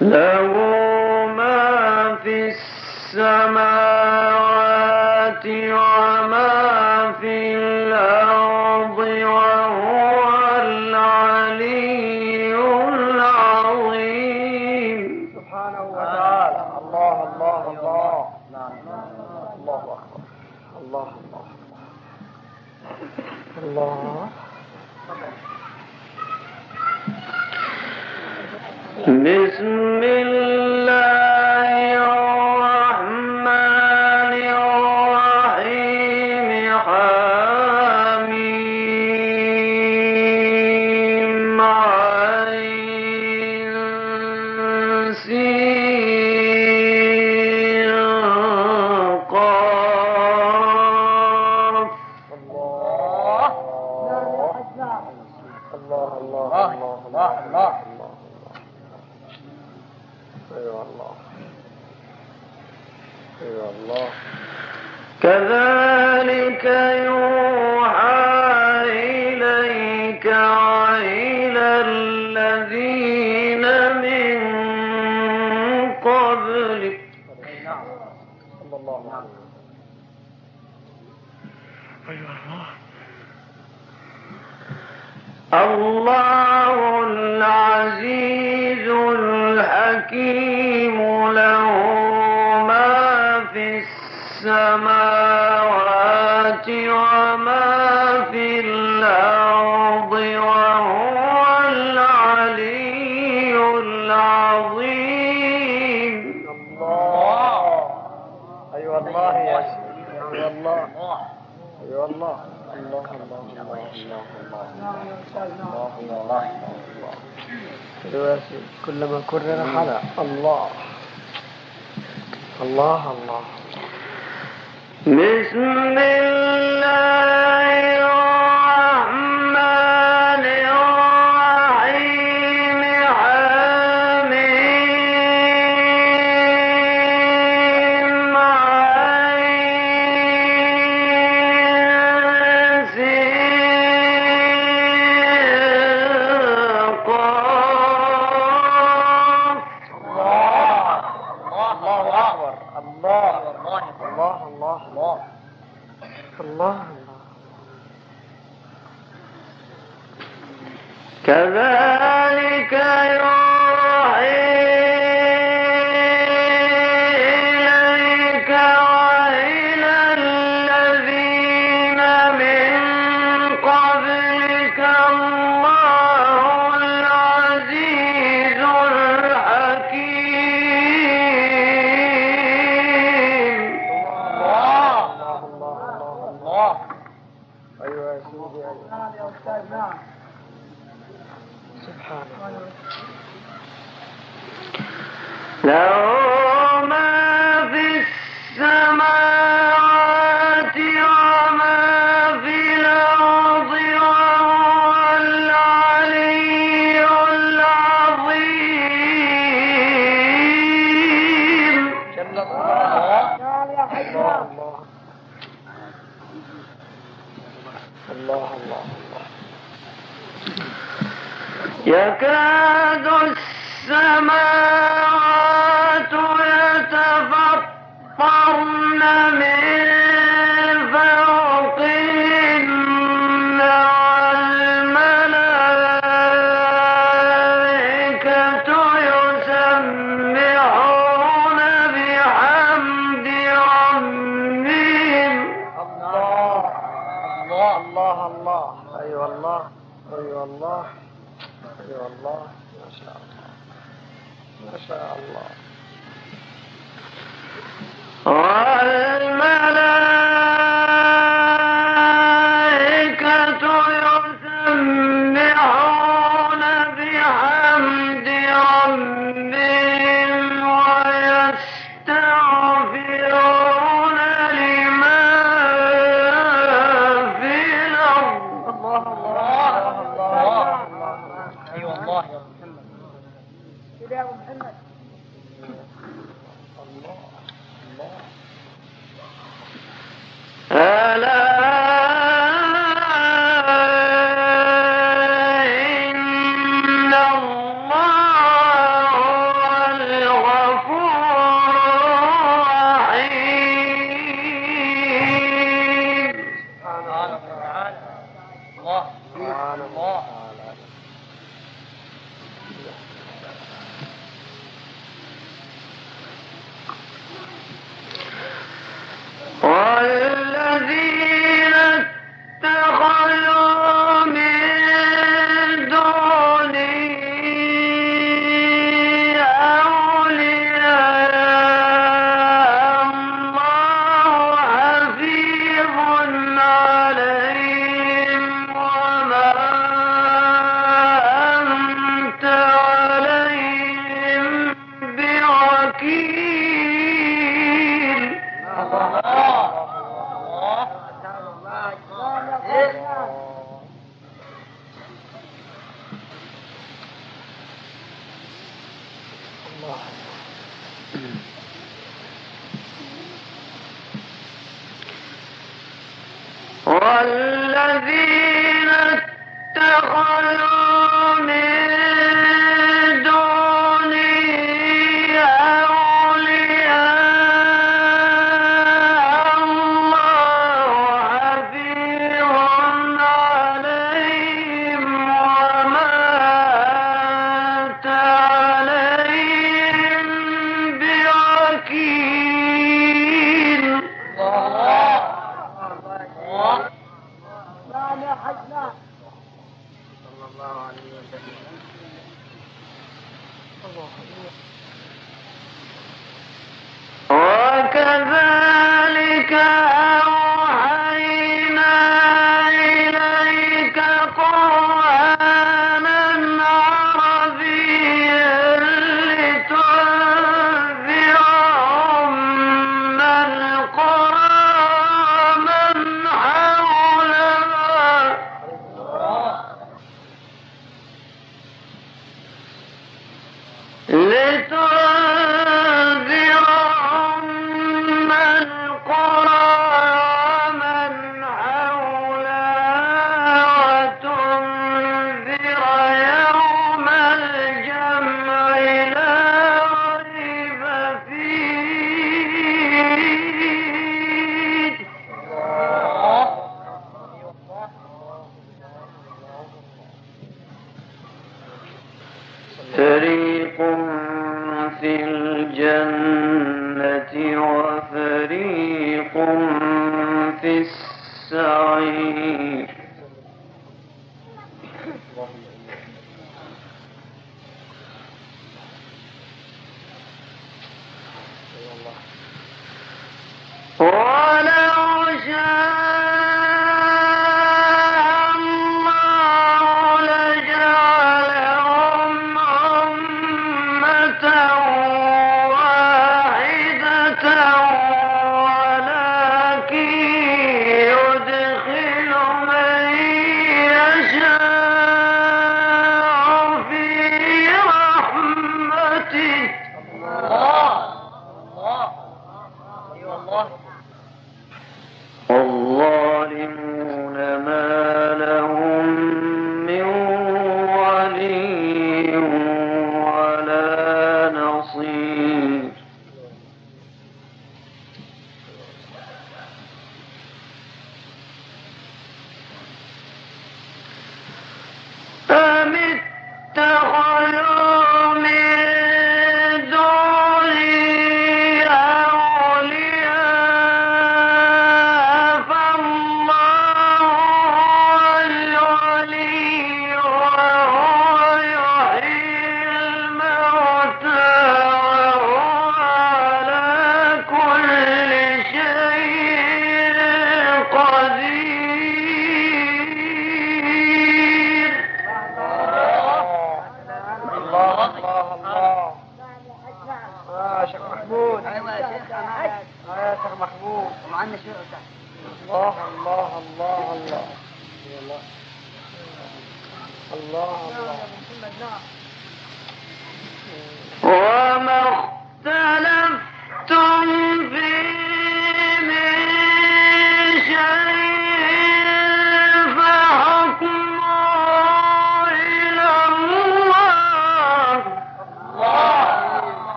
له ما في السماوات وما ذلك صلى الله عليه الله العزيز الحكيم. كلما كرر حلا الله. الله الله. بسم الله Allah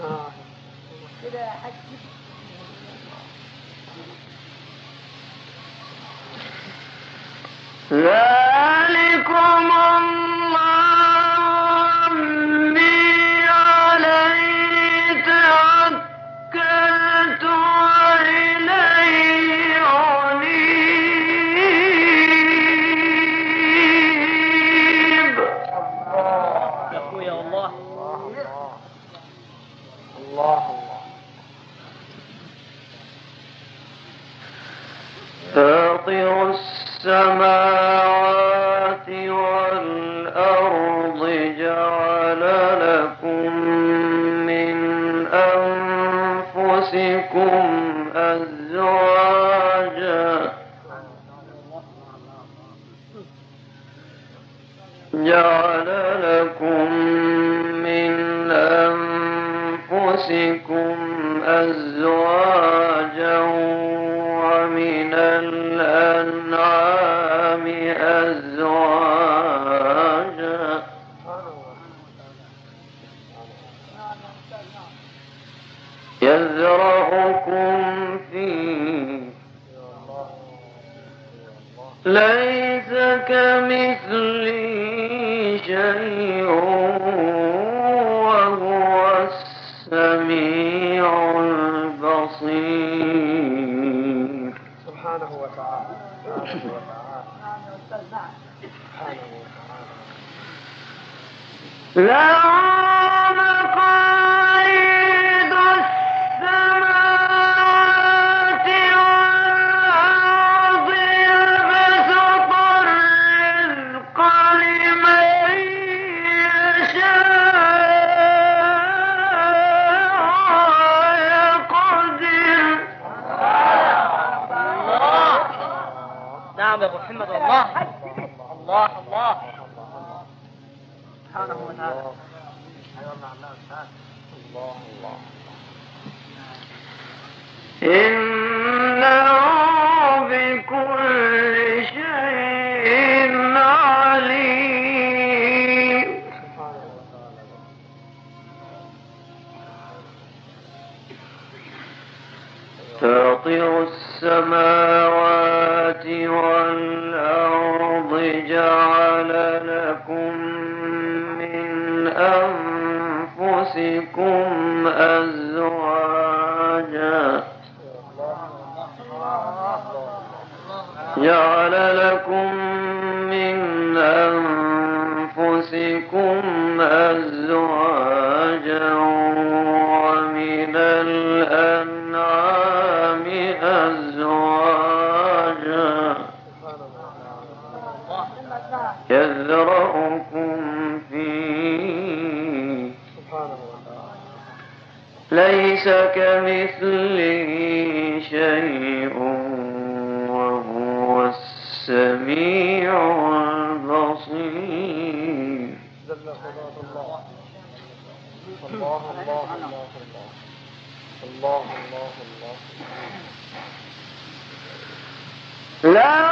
آه. لا أجرهم فيه. ليس كمثلي شيء وهو السميع البصير. سبحانه وتعالى. سبحانه وتعالى. لا فاطر السماوات والأرض جعل لكم من أنفسكم أزواجا. جعل لكم الله الله الله لا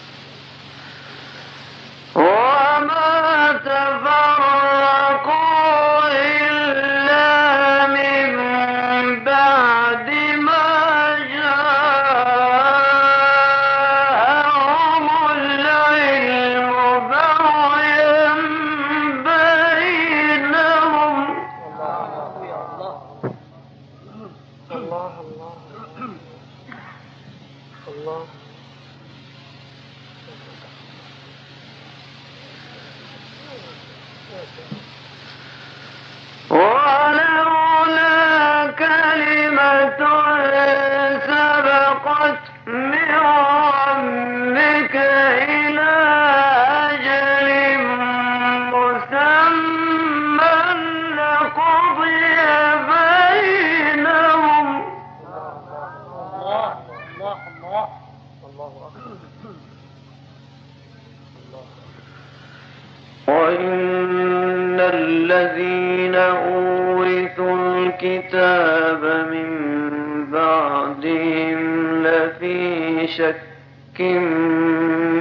شك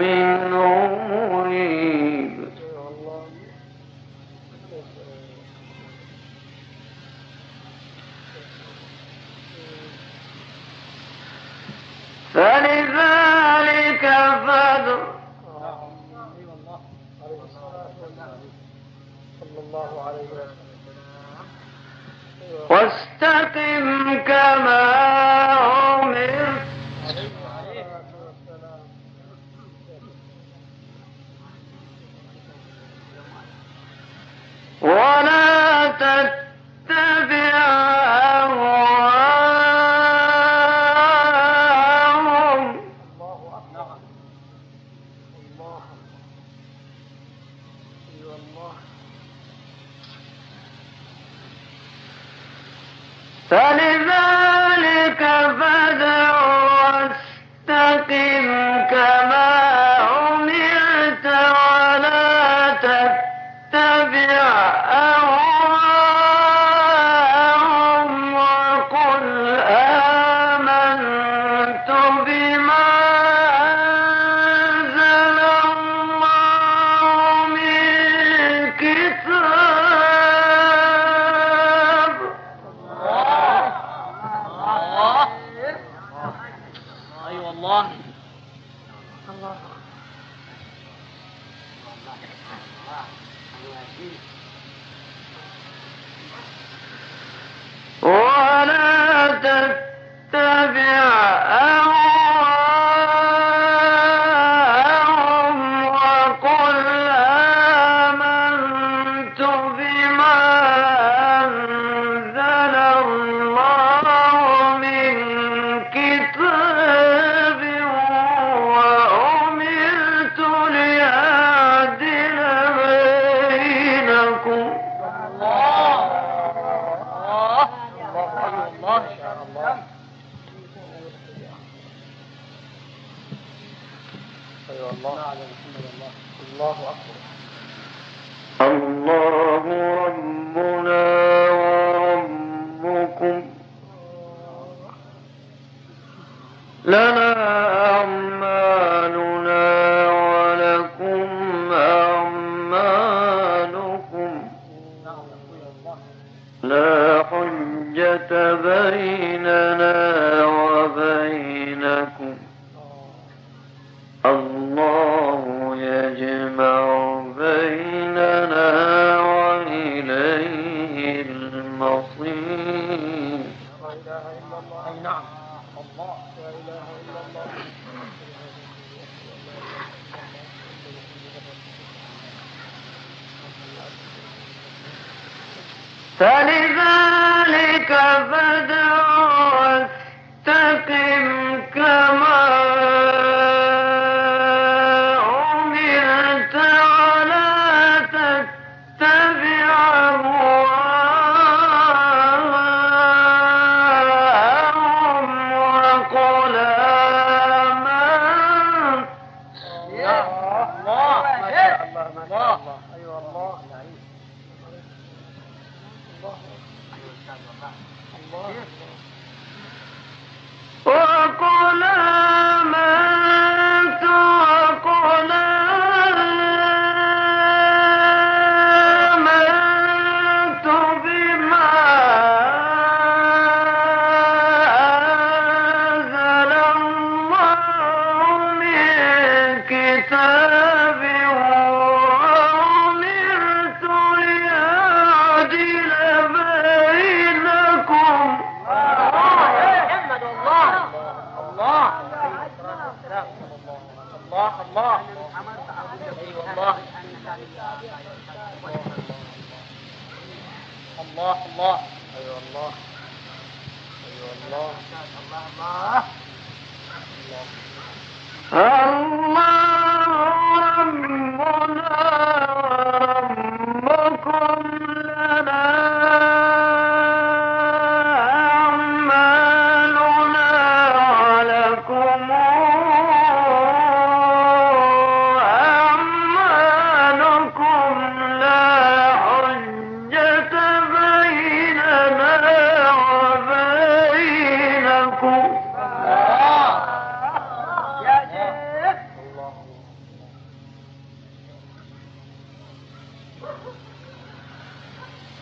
منه مريب فلذلك فادع. واستقم كما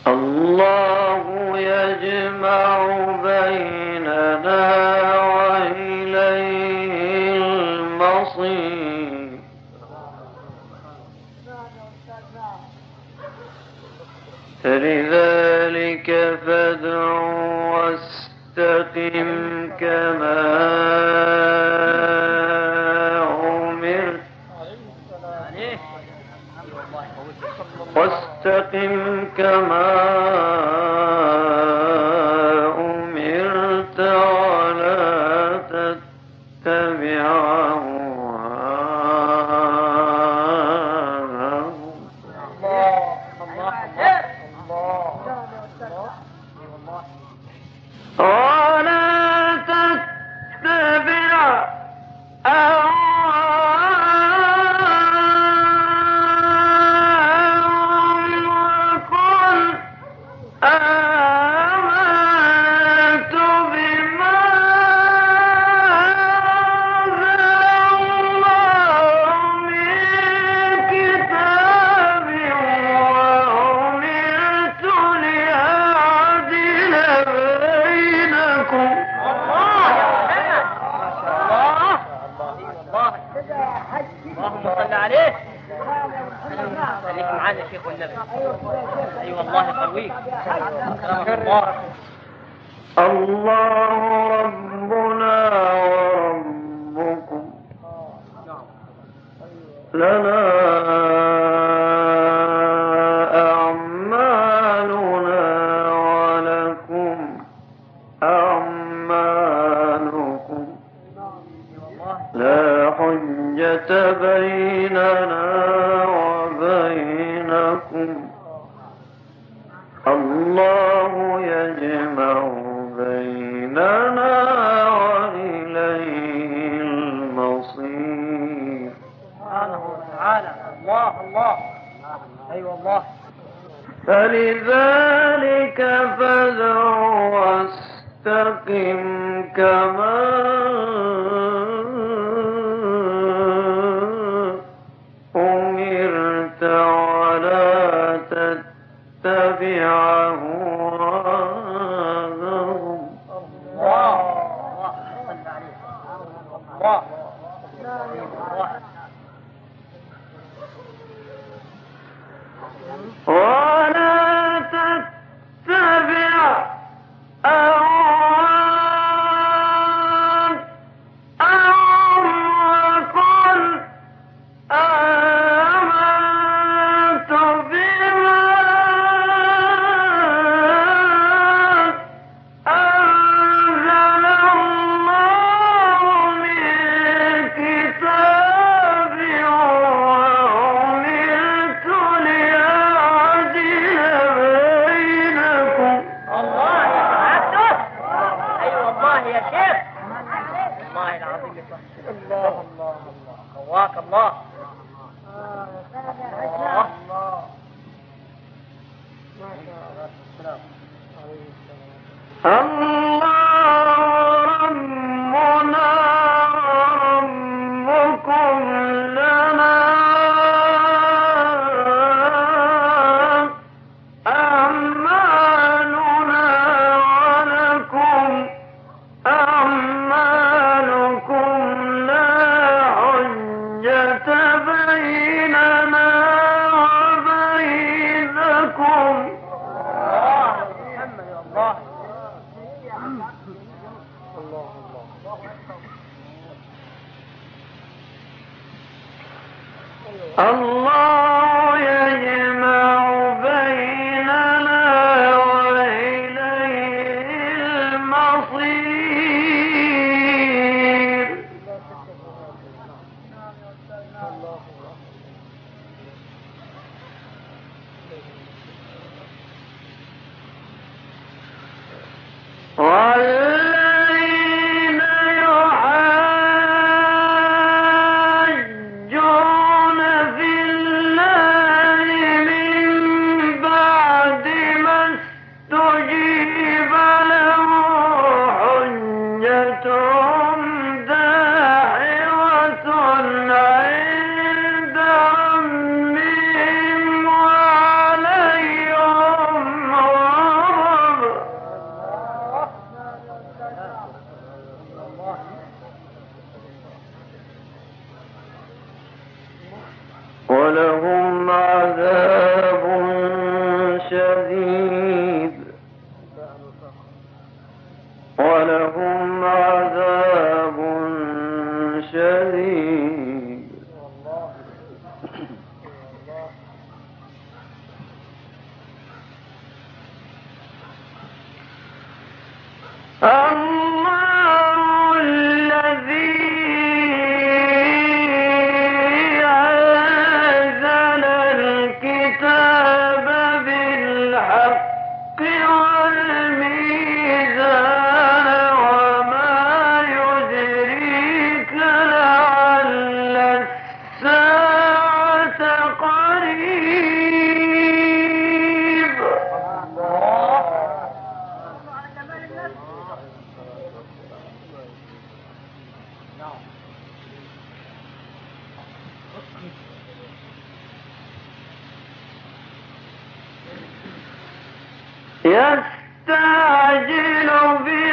الله يجمع بيننا وإليه المصير. فلذلك فادع واستقم كما walk. أمرت ولا تتبع يستعجل بها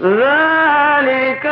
ذلك